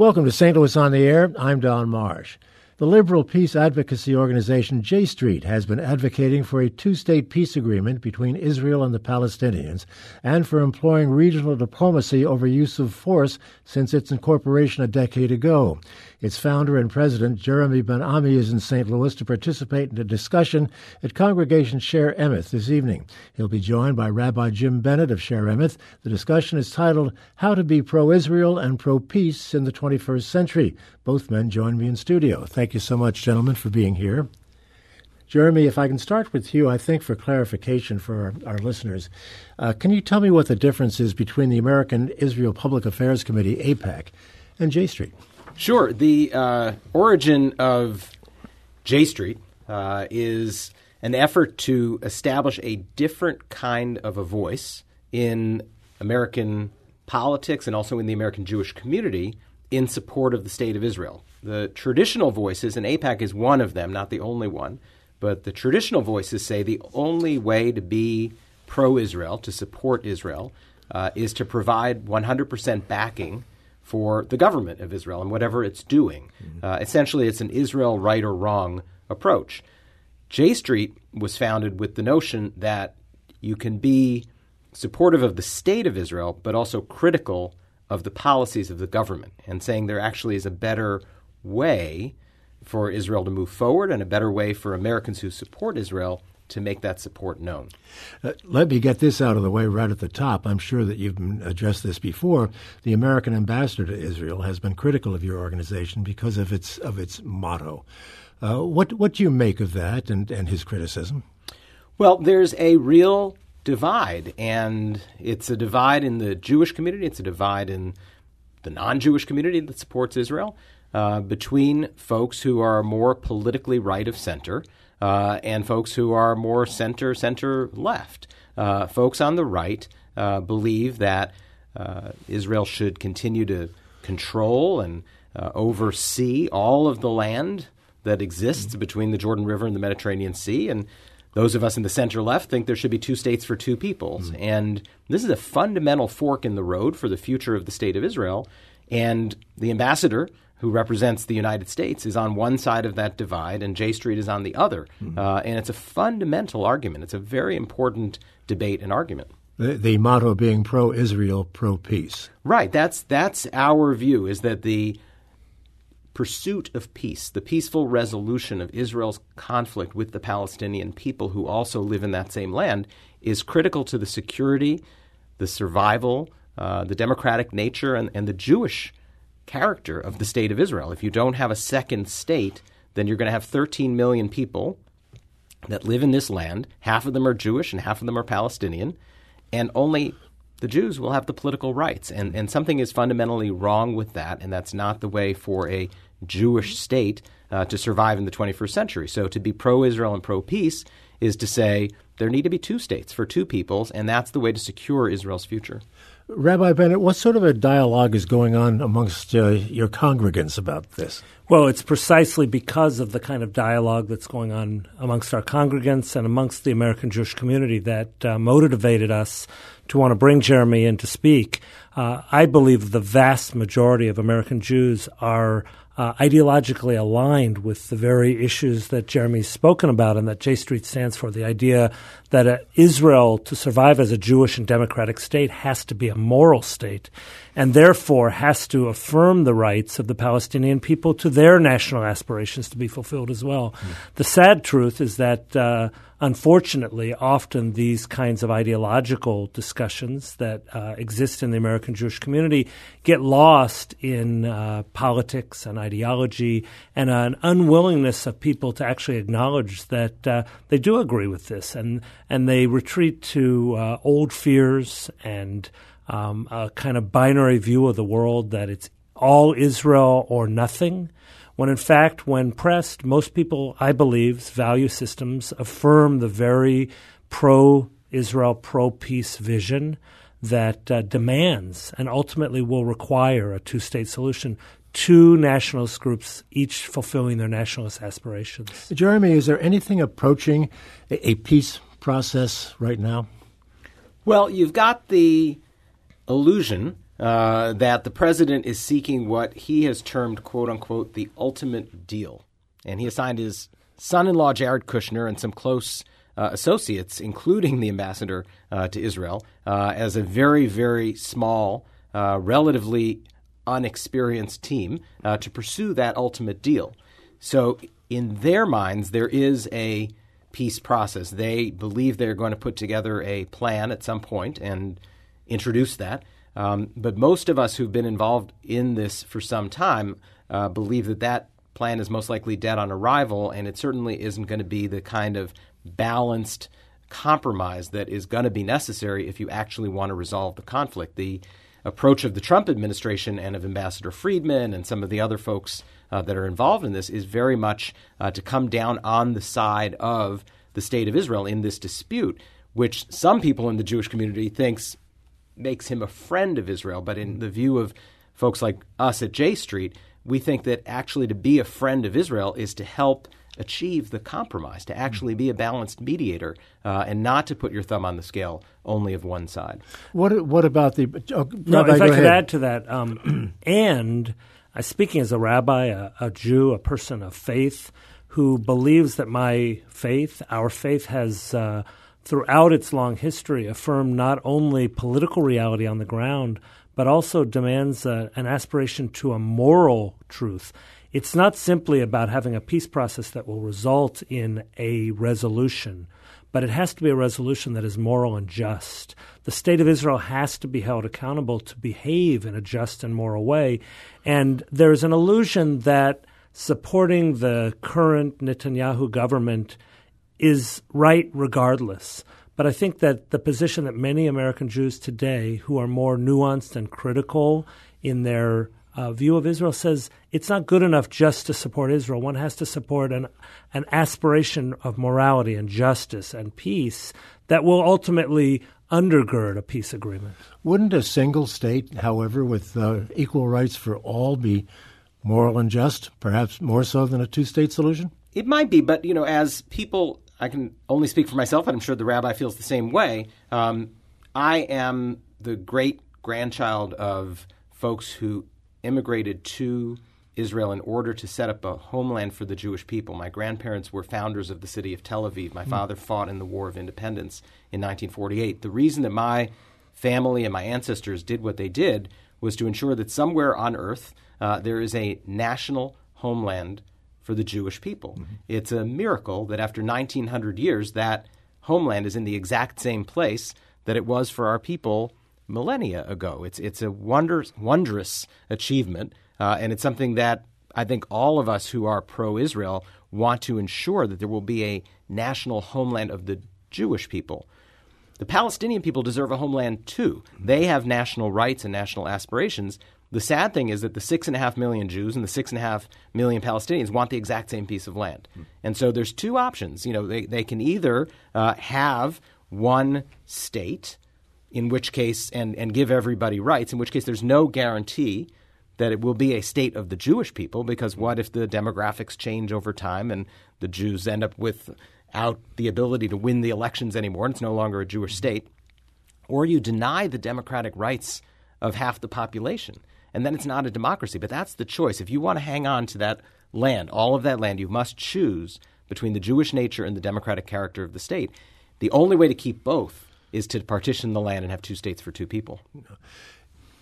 Welcome to St. Louis on the Air. I'm Don Marsh. The liberal peace advocacy organization J Street has been advocating for a two state peace agreement between Israel and the Palestinians and for employing regional diplomacy over use of force since its incorporation a decade ago. Its founder and president, Jeremy Ben Ami, is in St. Louis to participate in a discussion at Congregation Shaare Emeth this evening. He'll be joined by Rabbi Jim Bennett of Shaare Emeth. The discussion is titled How to Be Pro Israel and Pro Peace in the 21st Century. Both men join me in studio. Thank you so much, gentlemen, for being here. Jeremy, if I can start with you, I think for clarification for our, our listeners, uh, can you tell me what the difference is between the American Israel Public Affairs Committee, AIPAC, and J Street? Sure. The uh, origin of J Street uh, is an effort to establish a different kind of a voice in American politics and also in the American Jewish community in support of the state of Israel. The traditional voices, and AIPAC is one of them, not the only one, but the traditional voices say the only way to be pro Israel, to support Israel, uh, is to provide 100% backing for the government of Israel and whatever it's doing. Mm-hmm. Uh, essentially, it's an Israel right or wrong approach. J Street was founded with the notion that you can be supportive of the state of Israel, but also critical of the policies of the government, and saying there actually is a better way for Israel to move forward and a better way for Americans who support Israel to make that support known. Uh, let me get this out of the way right at the top. I'm sure that you've addressed this before. The American ambassador to Israel has been critical of your organization because of its of its motto. Uh, what what do you make of that and, and his criticism? Well, there's a real divide, and it's a divide in the Jewish community. It's a divide in the non-Jewish community that supports Israel. Uh, between folks who are more politically right of center uh, and folks who are more center center left. Uh, folks on the right uh, believe that uh, Israel should continue to control and uh, oversee all of the land that exists mm-hmm. between the Jordan River and the Mediterranean Sea, and those of us in the center left think there should be two states for two peoples. Mm-hmm. And this is a fundamental fork in the road for the future of the state of Israel. And the ambassador who represents the United States, is on one side of that divide, and J Street is on the other. Mm-hmm. Uh, and it's a fundamental argument. It's a very important debate and argument. The, the motto being pro Israel, pro peace. Right. That's, that's our view, is that the pursuit of peace, the peaceful resolution of Israel's conflict with the Palestinian people who also live in that same land, is critical to the security, the survival, uh, the democratic nature, and, and the Jewish character of the state of Israel. If you don't have a second state, then you're going to have 13 million people that live in this land. Half of them are Jewish and half of them are Palestinian. And only the Jews will have the political rights. And, and something is fundamentally wrong with that. And that's not the way for a Jewish state uh, to survive in the 21st century. So to be pro Israel and pro peace is to say there need to be two states for two peoples, and that's the way to secure Israel's future. Rabbi Bennett, what sort of a dialogue is going on amongst uh, your congregants about this? Well, it's precisely because of the kind of dialogue that's going on amongst our congregants and amongst the American Jewish community that uh, motivated us to want to bring Jeremy in to speak. Uh, I believe the vast majority of American Jews are uh, ideologically aligned with the very issues that Jeremy's spoken about and that J Street stands for. The idea that uh, Israel, to survive as a Jewish and democratic state, has to be a moral state and therefore has to affirm the rights of the Palestinian people to their national aspirations to be fulfilled as well. Mm. The sad truth is that. Uh, unfortunately, often these kinds of ideological discussions that uh, exist in the American Jewish community get lost in uh, politics and ideology and an unwillingness of people to actually acknowledge that uh, they do agree with this and, and they retreat to uh, old fears and um, a kind of binary view of the world that it's all Israel or nothing when in fact, when pressed, most people, I believe, value systems affirm the very pro Israel, pro peace vision that uh, demands and ultimately will require a two state solution. Two nationalist groups, each fulfilling their nationalist aspirations. Jeremy, is there anything approaching a, a peace process right now? Well, you've got the illusion uh, that the president is seeking what he has termed, quote unquote, the ultimate deal. And he assigned his son in law, Jared Kushner, and some close uh, associates, including the ambassador uh, to Israel, uh, as a very, very small, uh, relatively unexperienced team to pursue that ultimate deal. So, in their minds, there is a peace process. They believe they're going to put together a plan at some point and introduce that. Um, but most of us who've been involved in this for some time uh, believe that that plan is most likely dead on arrival, and it certainly isn't going to be the kind of balanced compromise that is going to be necessary if you actually want to resolve the conflict. The approach of the Trump administration and of Ambassador Friedman and some of the other folks uh, that are involved in this is very much uh, to come down on the side of the state of Israel in this dispute, which some people in the Jewish community thinks makes him a friend of Israel. But in the view of folks like us at J Street, we think that actually to be a friend of Israel is to help achieve the compromise, to actually be a balanced mediator, uh, and not to put your thumb on the scale only of one side. What What about the? Oh, no, Rabbi, if I could ahead. add to that, um, and uh, speaking as a rabbi, a, a Jew, a person of faith who believes that my faith, our faith, has uh, throughout its long history affirmed not only political reality on the ground, but also demands uh, an aspiration to a moral truth. It's not simply about having a peace process that will result in a resolution, but it has to be a resolution that is moral and just. The state of Israel has to be held accountable to behave in a just and moral way. And there's an illusion that supporting the current Netanyahu government is right regardless. But I think that the position that many American Jews today, who are more nuanced and critical in their uh, view of Israel, says it's not good enough just to support Israel. One has to support an, an aspiration of morality and justice and peace that will ultimately undergird a peace agreement. Wouldn't a single state, however, with uh, equal rights for all, be moral and just, perhaps more so than a two state solution? It might be, but you know, as people, I can only speak for myself, and I'm sure the rabbi feels the same way. Um, I am the great grandchild of folks who immigrated to Israel in order to set up a homeland for the Jewish people. My grandparents were founders of the city of Tel Aviv. My mm. father fought in the War of Independence in 1948. The reason that my family and my ancestors did what they did was to ensure that somewhere on earth uh, there is a national homeland for the Jewish people. Mm-hmm. It's a miracle that after 1900 years, that homeland is in the exact same place that it was for our people millennia ago. It's it's a wondrous wondrous achievement, uh, and it's something that I think all of us who are pro-Israel want to ensure that there will be a national homeland of the Jewish people. The Palestinian people deserve a homeland too. They have national rights and national aspirations, the sad thing is that the six and a half million Jews and the six and a half million Palestinians want the exact same piece of land. Mm. And so there's two options. You know, they, they can either uh, have one state, in which case, and, and give everybody rights, in which case there's no guarantee that it will be a state of the Jewish people, because what if the demographics change over time and the Jews end up without the ability to win the elections anymore and it's no longer a Jewish state? Or you deny the democratic rights of half the population and then it's not a democracy. But that's the choice. If you want to hang on to that land, all of that land, you must choose between the Jewish nature and the democratic character of the state. The only way to keep both is to partition the land and have two states for two people.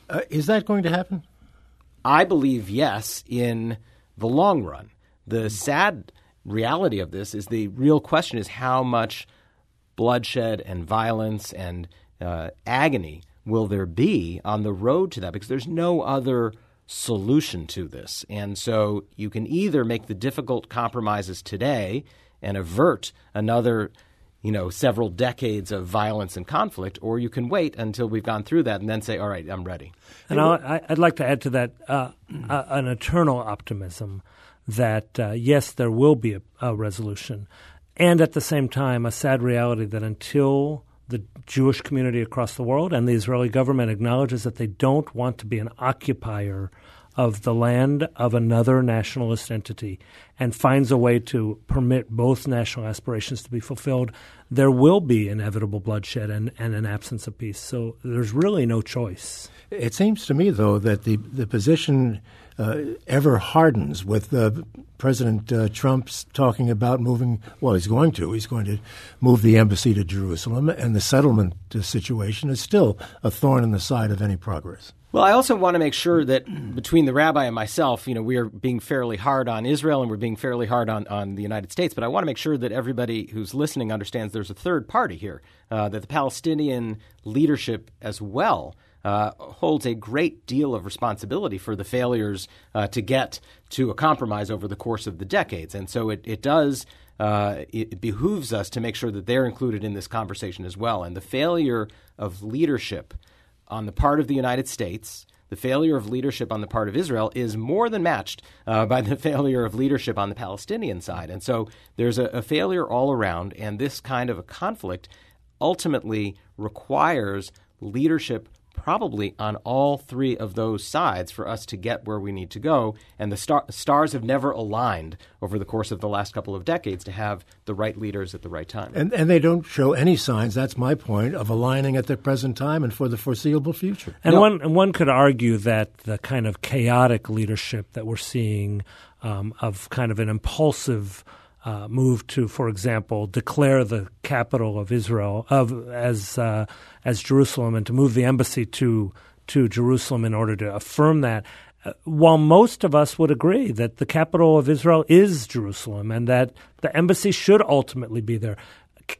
Uh, is that going to happen? I believe yes, in the long run. The sad reality of this is the real question is how much bloodshed and violence and uh, agony will there be on the road to that? Because there's no other solution to this. And so you can either make the difficult compromises today and avert another you know several decades of violence and conflict or you can wait until we've gone through that and then say all right i'm ready and i would like to add to that uh, uh, an eternal optimism that uh, yes there will be a, a resolution and at the same time a sad reality that until the Jewish community across the world, and the Israeli government acknowledges that they don't want to be an occupier of the land of another nationalist entity and finds a way to permit both national aspirations to be fulfilled, there will be inevitable bloodshed and, and an absence of peace. So there's really no choice. It seems to me, though, that the, the position uh, ever hardens with uh, President uh, Trump's talking about moving. Well, he's going to. He's going to move the embassy to Jerusalem, and the settlement situation is still a thorn in the side of any progress. Well, I also want to make sure that between the rabbi and myself, you know, we are being fairly hard on Israel and we're being fairly hard on, on the United States. But I want to make sure that everybody who's listening understands there's a third party here, uh, that the Palestinian leadership as well uh, holds a great deal of responsibility for the failures uh, to get to a compromise over the course of the decades. And so it, it does. Uh, it behooves us to make sure that they're included in this conversation as well. And the failure of leadership on the part of the United States, the failure of leadership on the part of Israel is more than matched uh, by the failure of leadership on the Palestinian side. And so there's a, a failure all around, and this kind of a conflict ultimately requires leadership probably on all three of those sides for us to get where we need to go. And the star- stars have never aligned over the course of the last couple of decades to have the right leaders at the right time. And, and they don't show any signs, that's my point, of aligning at the present time and for the foreseeable future. And no. one, one could argue that the kind of chaotic leadership that we're seeing um, of kind of an impulsive uh, move to, for example, declare the capital of Israel of as uh, as Jerusalem, and to move the embassy to to Jerusalem in order to affirm that. Uh, while most of us would agree that the capital of Israel is Jerusalem and that the embassy should ultimately be there,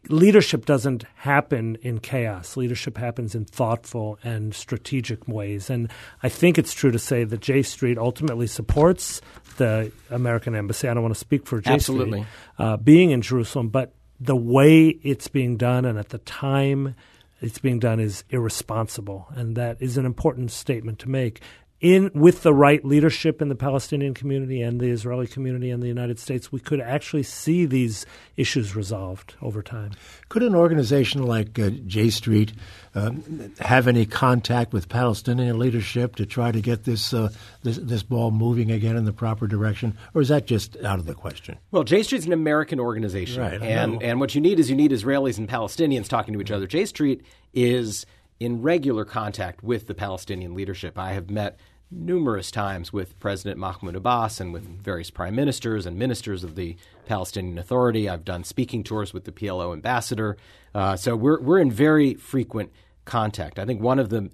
leadership doesn't happen in chaos. Leadership happens in thoughtful and strategic ways. And I think it's true to say that J Street ultimately supports the American embassy. I don't want to speak for J Absolutely. Uh, being in Jerusalem, but the way it's being done and at the time it's being done is irresponsible. And that is an important statement to make in with the right leadership in the Palestinian community and the Israeli community and the United States, we could actually see these issues resolved over time. Could an organization like uh, J Street uh, have any contact with Palestinian leadership to try to get this, uh, this, this ball moving again in the proper direction, or is that just out of the question? Well, J Street is an American organization, right, and and what you need is you need Israelis and Palestinians talking to each other. J Street is in regular contact with the Palestinian leadership. I have met numerous times with President Mahmoud Abbas and with various prime ministers and ministers of the Palestinian Authority. I've done speaking tours with the PLO ambassador. Uh, so we're, we're in very frequent contact. I think one of the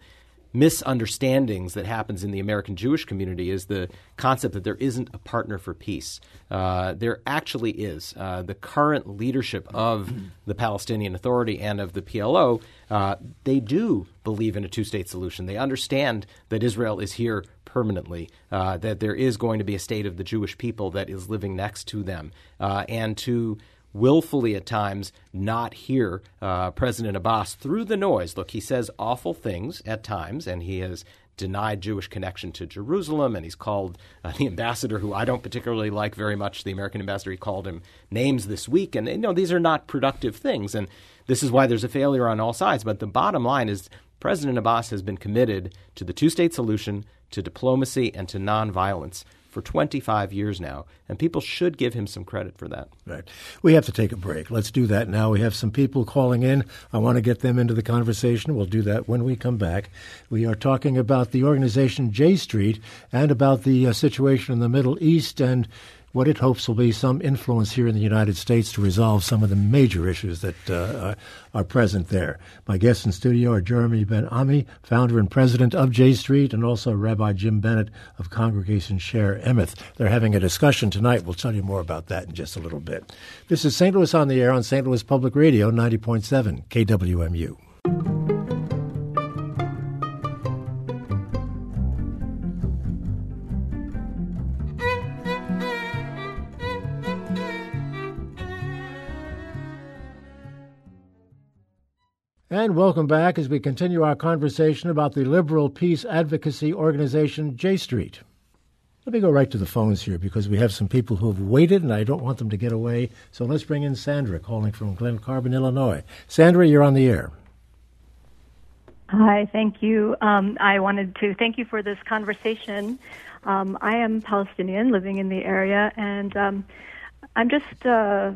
misunderstandings that happens in the American Jewish community is the concept that there isn't a partner for peace. Uh, there actually is. Uh, the current leadership of the Palestinian Authority and of the PLO, uh, they do believe in a two state solution. They understand that Israel is here permanently, uh, that there is going to be a state of the Jewish people that is living next to them, uh, and to willfully at times not hear uh, President Abbas through the noise. Look, he says awful things at times, and he has denied Jewish connection to Jerusalem, and he's called uh, the ambassador, who I don't particularly like very much, the American ambassador, he called him names this week. And you know, these are not productive things, and this is why there's a failure on all sides. But the bottom line is President Abbas has been committed to the two state solution, to diplomacy, and to nonviolence for 25 years now, and people should give him some credit for that. Right. We have to take a break. Let's do that now. We have some people calling in. I want to get them into the conversation. We'll do that when we come back. We are talking about the organization J Street and about the uh, situation in the Middle East and what it hopes will be some influence here in the United States to resolve some of the major issues that uh, are present there. My guests in studio are Jeremy Ben Ami, founder and president of J Street, and also Rabbi Jim Bennett of Congregation Shaare Emeth. They're having a discussion tonight. We'll tell you more about that in just a little bit. This is St. Louis on the Air on St. Louis Public Radio, 90.7 KWMU. And welcome back as we continue our conversation about the liberal peace advocacy organization J Street. Let me go right to the phones here because we have some people who have waited and I don't want them to get away. So let's bring in Sandra calling from Glen Carbon, Illinois. Sandra, you're on the air. Hi, thank you. Um, I wanted to thank you for this conversation. Um, I am Palestinian living in the area, and um, I'm just, uh,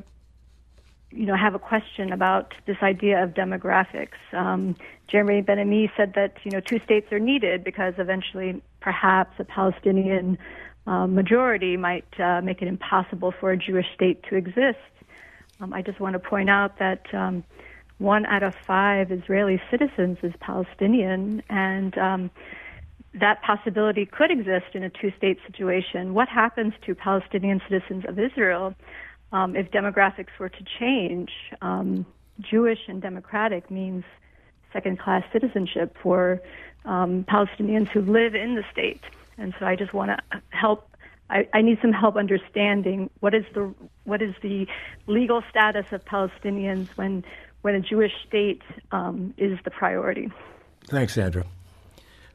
you know, have a question about this idea of demographics. Um, Jeremy Ben-Ami said that you know two states are needed because eventually, perhaps a Palestinian uh, majority might uh, make it impossible for a Jewish state to exist. Um, I just want to point out that um, one out of five Israeli citizens is Palestinian, and um, that possibility could exist in a two state situation. What happens to Palestinian citizens of Israel um, if demographics were to change? Um, Jewish and democratic means second class citizenship for um, Palestinians who live in the state. And so I just want to help. I, I need some help understanding what is the what is the legal status of Palestinians when when a Jewish state um, is the priority. Thanks, Sandra.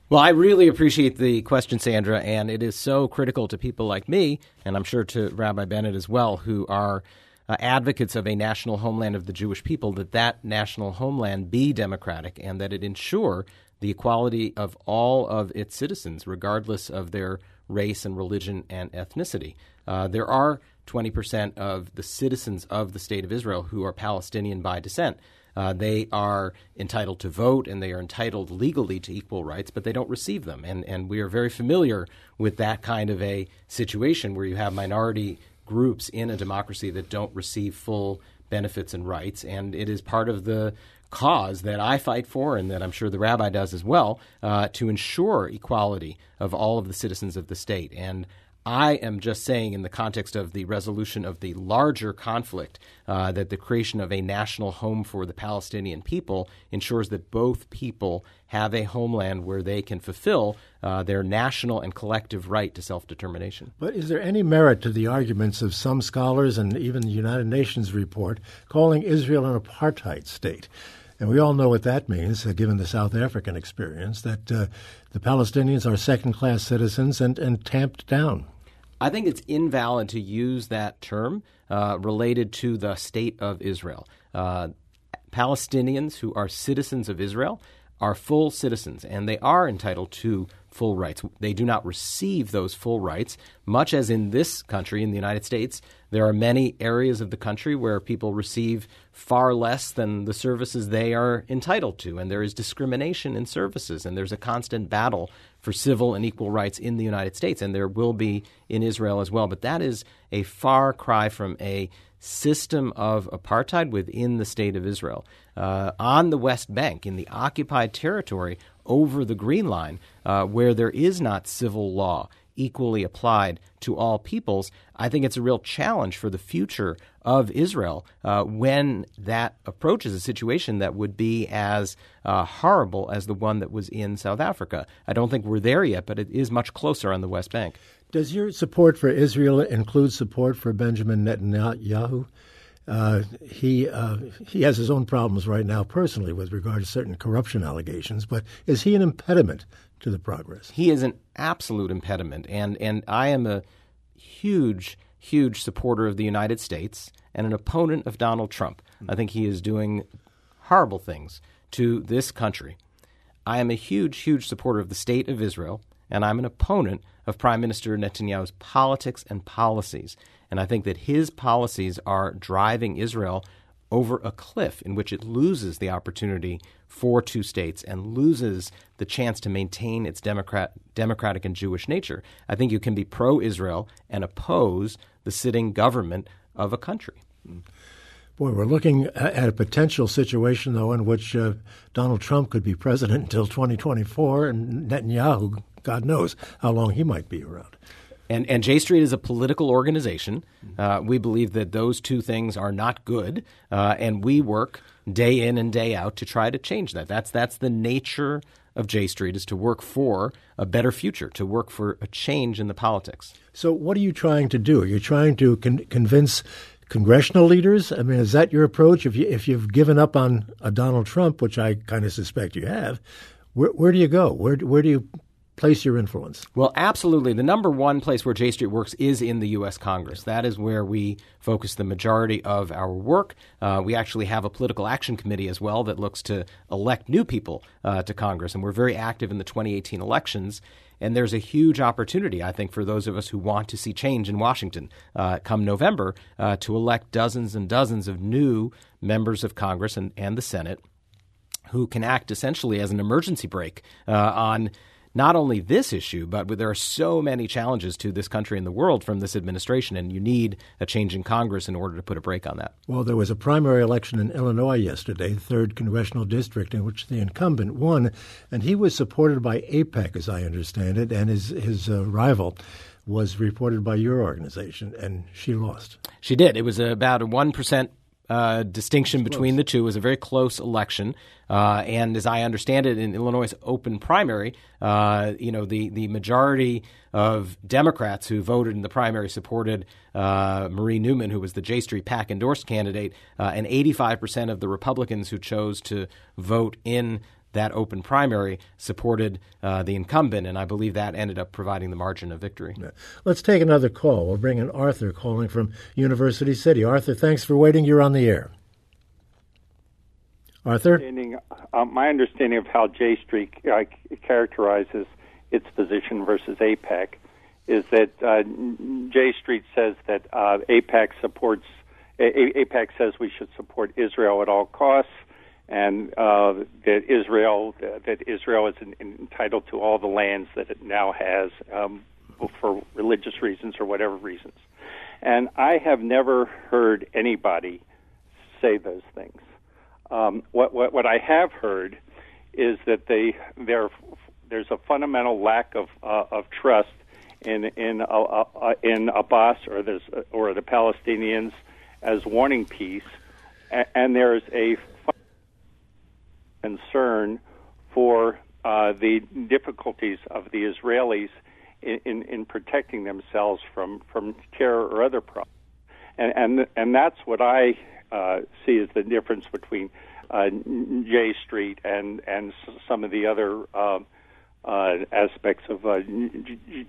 Well, I really appreciate the question, Sandra, and it is so critical to people like me, and I'm sure to Rabbi Bennett as well, who are uh, advocates of a national homeland of the Jewish people, that that national homeland be democratic and that it ensure the equality of all of its citizens, regardless of their race and religion and ethnicity. Uh, there are 20% of the citizens of the state of Israel who are Palestinian by descent. Uh, they are entitled to vote and they are entitled legally to equal rights, but they don't receive them. And, and we are very familiar with that kind of a situation where you have minority groups in a democracy that don't receive full benefits and rights. And it is part of the cause that I fight for and that I'm sure the rabbi does as well uh, to ensure equality of all of the citizens of the state. And I am just saying, in the context of the resolution of the larger conflict, uh, that the creation of a national home for the Palestinian people ensures that both people have a homeland where they can fulfill uh, their national and collective right to self determination. But is there any merit to the arguments of some scholars and even the United Nations report calling Israel an apartheid state? And we all know what that means, uh, given the South African experience, that uh, the Palestinians are second class citizens and, and tamped down. I think it's invalid to use that term uh, related to the state of Israel. Uh, Palestinians who are citizens of Israel are full citizens and they are entitled to full rights. They do not receive those full rights, much as in this country, in the United States, there are many areas of the country where people receive far less than the services they are entitled to, and there is discrimination in services, and there's a constant battle for civil and equal rights in the United States, and there will be in Israel as well. But that is a far cry from a system of apartheid within the state of Israel. Uh, on the West Bank, in the occupied territory over the Green Line, uh, where there is not civil law equally applied to all peoples, I think it's a real challenge for the future of Israel uh, when that approaches a situation that would be as uh, horrible as the one that was in South Africa. I don't think we're there yet, but it is much closer on the West Bank. Does your support for Israel include support for Benjamin Netanyahu? Uh, he uh, he has his own problems right now personally with regard to certain corruption allegations, but is he an impediment to the progress? He is an absolute impediment, and and I am a huge huge supporter of the United States and an opponent of Donald Trump. Hmm. I think he is doing horrible things to this country. I am a huge huge supporter of the state of Israel and I'm an opponent of Prime Minister Netanyahu's politics and policies. And I think that his policies are driving Israel over a cliff in which it loses the opportunity for two states and loses the chance to maintain its democrat, democratic and Jewish nature. I think you can be pro Israel and oppose the sitting government of a country. Boy, we're looking at a potential situation, though, in which uh, Donald Trump could be president until 2024, and Netanyahu God knows how long he might be around. And, and J Street is a political organization. Uh, we believe that those two things are not good, uh, and we work day in and day out to try to change that. That's that's the nature of J Street is to work for a better future, to work for a change in the politics. So, what are you trying to do? Are you trying to con- convince congressional leaders? I mean, is that your approach? If you if you've given up on a Donald Trump, which I kind of suspect you have, where, where do you go? Where where do you place your influence? Well, absolutely. The number one place where J Street works is in the U.S. Congress. That is where we focus the majority of our work. Uh, we actually have a political action committee as well that looks to elect new people uh, to Congress, and we're very active in the 2018 elections. And there's a huge opportunity, I think, for those of us who want to see change in Washington uh, come November uh, to elect dozens and dozens of new members of Congress and, and the Senate who can act essentially as an emergency brake uh, on not only this issue, but there are so many challenges to this country and the world from this administration, and you need a change in Congress in order to put a brake on that. Well, there was a primary election in Illinois yesterday, third congressional district, in which the incumbent won, and he was supported by AIPAC, as I understand it, and his his uh, rival was reported by your organization, and she lost. She did. It was about a one percent uh, distinction between the two. It was a very close election, uh, and as I understand it, in Illinois' open primary, uh, you know, the the majority of Democrats who voted in the primary supported uh, Marie Newman, who was the J Street PAC endorsed candidate, uh, and 85 percent of the Republicans who chose to vote in that open primary supported uh, the incumbent, and I believe that ended up providing the margin of victory. Let's take another call. We'll bring in Arthur calling from University City. Arthur, thanks for waiting. You're on the air. Arthur? Uh, my understanding of how J Street uh, characterizes its position versus AIPAC is that uh, J Street says that uh, AIPAC supports, AIPAC says we should support Israel at all costs and uh, that Israel that Israel is entitled to all the lands that it now has um, for religious reasons or whatever reasons. And I have never heard anybody say those things. Um, what, what, what I have heard is that they there there's a fundamental lack of uh, of trust in in uh, uh, in Abbas or there's or the Palestinians as wanting peace, and there's a concern for uh, the difficulties of the Israelis in, in, in, protecting themselves from, from terror or other problems. And, and, and that's what I uh, see as the difference between uh, J Street and, and some of the other um, uh, aspects of uh,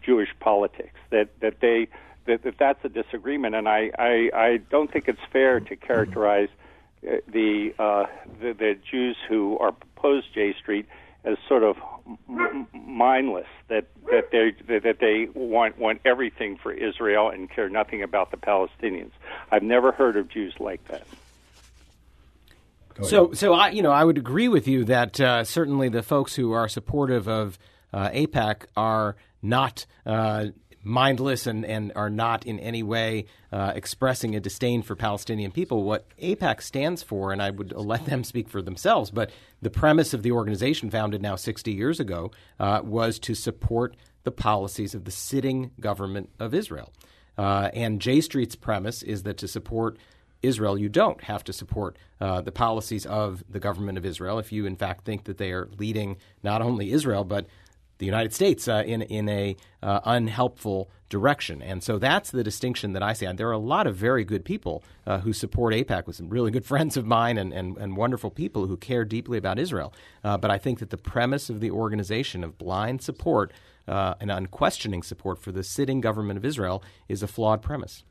Jewish politics. That, that, they, that, that that's a disagreement, and I, I, I don't think it's fair to characterize the, uh, the the Jews who are opposed J Street as sort of m- mindless that that they that they want want everything for Israel and care nothing about the Palestinians. I've never heard of Jews like that. So, so I, you know, I would agree with you that uh, certainly the folks who are supportive of uh, AIPAC are not uh, mindless and, and are not in any way uh, expressing a disdain for Palestinian people. What AIPAC stands for, and I would let them speak for themselves, but the premise of the organization, founded now 60 years ago, uh, was to support the policies of the sitting government of Israel. Uh, and J Street's premise is that to support Israel, you don't have to support uh, the policies of the government of Israel if you, in fact, think that they are leading not only Israel, but the United States uh, in in a uh, unhelpful direction, and so that's the distinction that I see. There are a lot of very good people uh, who support AIPAC, with some really good friends of mine, and, and, and wonderful people who care deeply about Israel. Uh, but I think that the premise of the organization of blind support uh, and unquestioning support for the sitting government of Israel is a flawed premise.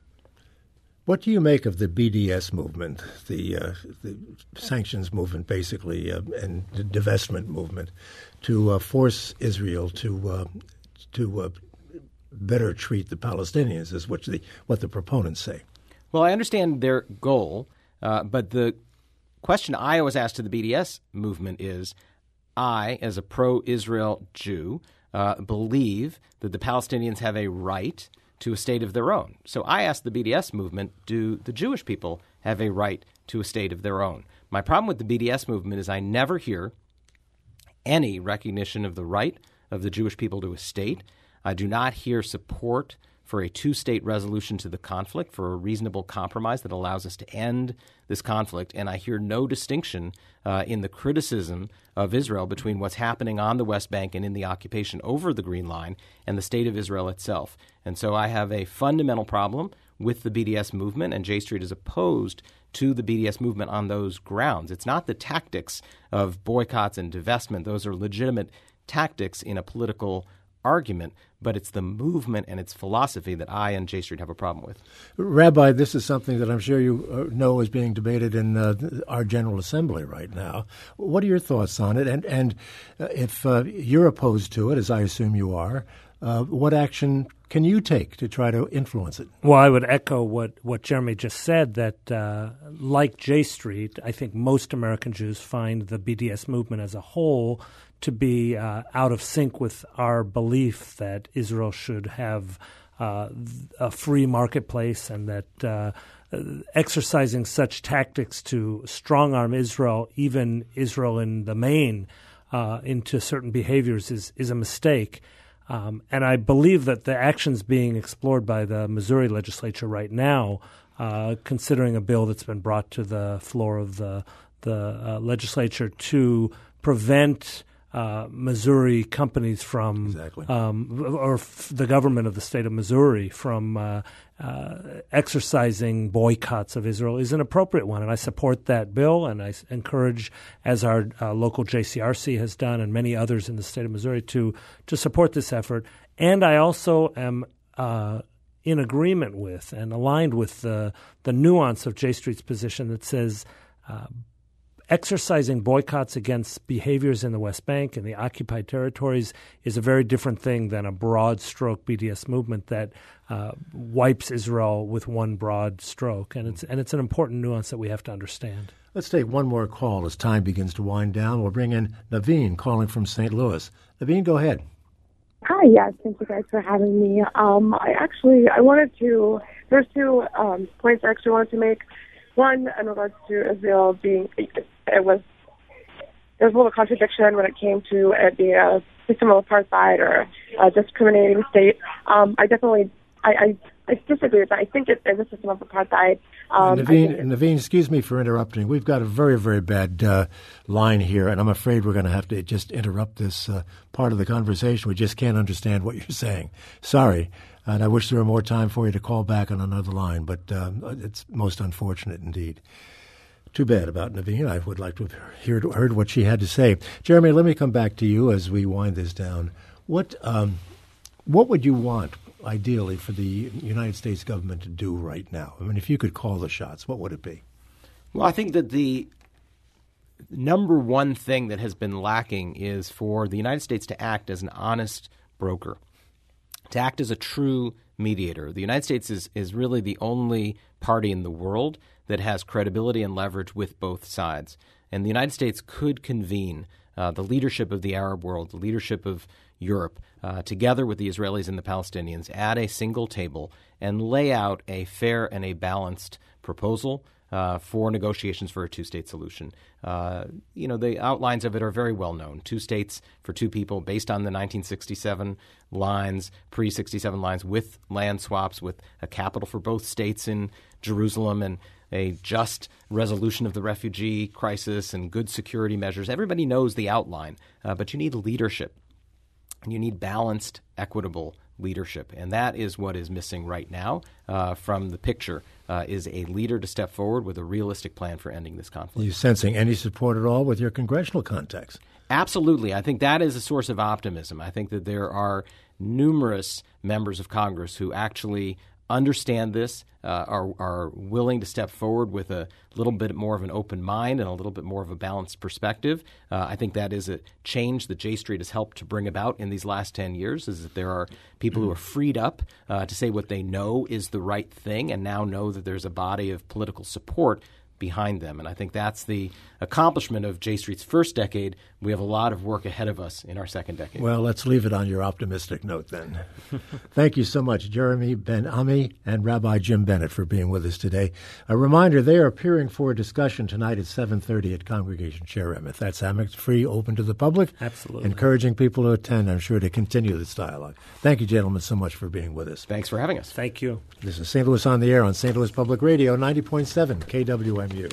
What do you make of the BDS movement, the, uh, the sanctions movement, basically, uh, and the divestment movement, to uh, force Israel to uh, to uh, better treat the Palestinians, is what the what the proponents say? Well, I understand their goal, uh, but the question I always ask to the BDS movement is, I, as a pro-Israel Jew, believe that the Palestinians have a right to a state of their own. So I ask the BDS movement do the Jewish people have a right to a state of their own? My problem with the BDS movement is I never hear any recognition of the right of the Jewish people to a state. I do not hear support for a two state resolution to the conflict, for a reasonable compromise that allows us to end this conflict. And I hear no distinction uh, in the criticism of Israel between what's happening on the West Bank and in the occupation over the Green Line and the state of Israel itself. And so I have a fundamental problem with the BDS movement, and J Street is opposed to the BDS movement on those grounds. It's not the tactics of boycotts and divestment, those are legitimate tactics in a political argument, but it's the movement and its philosophy that I and J Street have a problem with. Rabbi, this is something that I'm sure you uh, know is being debated in uh, our General Assembly right now. What are your thoughts on it? And, and uh, if uh, you're opposed to it, as I assume you are, uh, what action can you take to try to influence it? Well, I would echo what, what Jeremy just said that, uh, like J Street, I think most American Jews find the BDS movement as a whole to be uh, out of sync with our belief that Israel should have uh, a free marketplace and that uh, exercising such tactics to strong arm Israel, even Israel in the main, uh, into certain behaviors is, is a mistake. Um, and I believe that the actions being explored by the Missouri legislature right now, uh, considering a bill that's been brought to the floor of the the uh, legislature to prevent uh, Missouri companies from, exactly. um, or f- the government of the state of Missouri from uh, uh, exercising boycotts of Israel is an appropriate one. And I support that bill, and I s- encourage, as our uh, local JCRC has done and many others in the state of Missouri, to, to support this effort. And I also am uh, in agreement with and aligned with the, the nuance of J Street's position that says uh, exercising boycotts against behaviors in the West Bank and the occupied territories is a very different thing than a broad stroke BDS movement that uh, wipes Israel with one broad stroke. And it's, and it's an important nuance that we have to understand. Let's take one more call as time begins to wind down. We'll bring in Naveen calling from St. Louis. Naveen, go ahead. Hi, yes, thank you guys for having me. Um, I actually I wanted to there's two um, points I actually wanted to make. One in regards to Israel being it was there was a little contradiction when it came to uh, the uh, system of apartheid or a discriminating state. Um, I definitely I, I, I disagree with that. I think it is a system of apartheid. Um, Naveen, Naveen, excuse me for interrupting. We've got a very, very bad uh, line here, and I'm afraid we're going to have to just interrupt this uh, part of the conversation. We just can't understand what you're saying. Sorry. And I wish there were more time for you to call back on another line, but um, it's most unfortunate indeed. Too bad about Naveen. I would like to have heard, heard what she had to say. Jeremy, let me come back to you as we wind this down. What um, what would you want ideally for the United States government to do right now? I mean, if you could call the shots, what would it be? Well, I think that the number one thing that has been lacking is for the United States to act as an honest broker, to act as a true mediator. The United States is, is really the only party in the world that has credibility and leverage with both sides. And the United States could convene uh, the leadership of the Arab world, the leadership of Europe, uh, together with the Israelis and the Palestinians at a single table and lay out a fair and a balanced proposal uh, for negotiations for a two state solution. Uh, you know, the outlines of it are very well known. Two states for two people based on the 1967 lines, pre 67 lines, with land swaps, with a capital for both states in Jerusalem and a just resolution of the refugee crisis and good security measures. Everybody knows the outline, uh, but you need leadership. And you need balanced, equitable leadership. And that is what is missing right now uh, from the picture uh, is a leader to step forward with a realistic plan for ending this conflict. Are you sensing any support at all with your congressional contacts? Absolutely. I think that is a source of optimism. I think that there are numerous members of Congress who actually understand this, uh, are, are willing to step forward with a little bit more of an open mind and a little bit more of a balanced perspective. Uh, I think that is a change that J Street has helped to bring about in these last 10 years is that there are people who are freed up uh, to say what they know is the right thing and now know that there's a body of political support behind them. And I think that's the accomplishment of J Street's first decade. We have a lot of work ahead of us in our second decade. Well, let's leave it on your optimistic note then. Thank you so much, Jeremy Ben Ami and Rabbi Jim Bennett, for being with us today. A reminder: they are appearing for a discussion tonight at 7:30 at Congregation Cherem. That's Amex free, open to the public. Absolutely, encouraging people to attend. I'm sure to continue this dialogue. Thank you, gentlemen, so much for being with us. Thanks for having us. Thank you. This is St. Louis on the Air on St. Louis Public Radio, 90.7 KWMU you.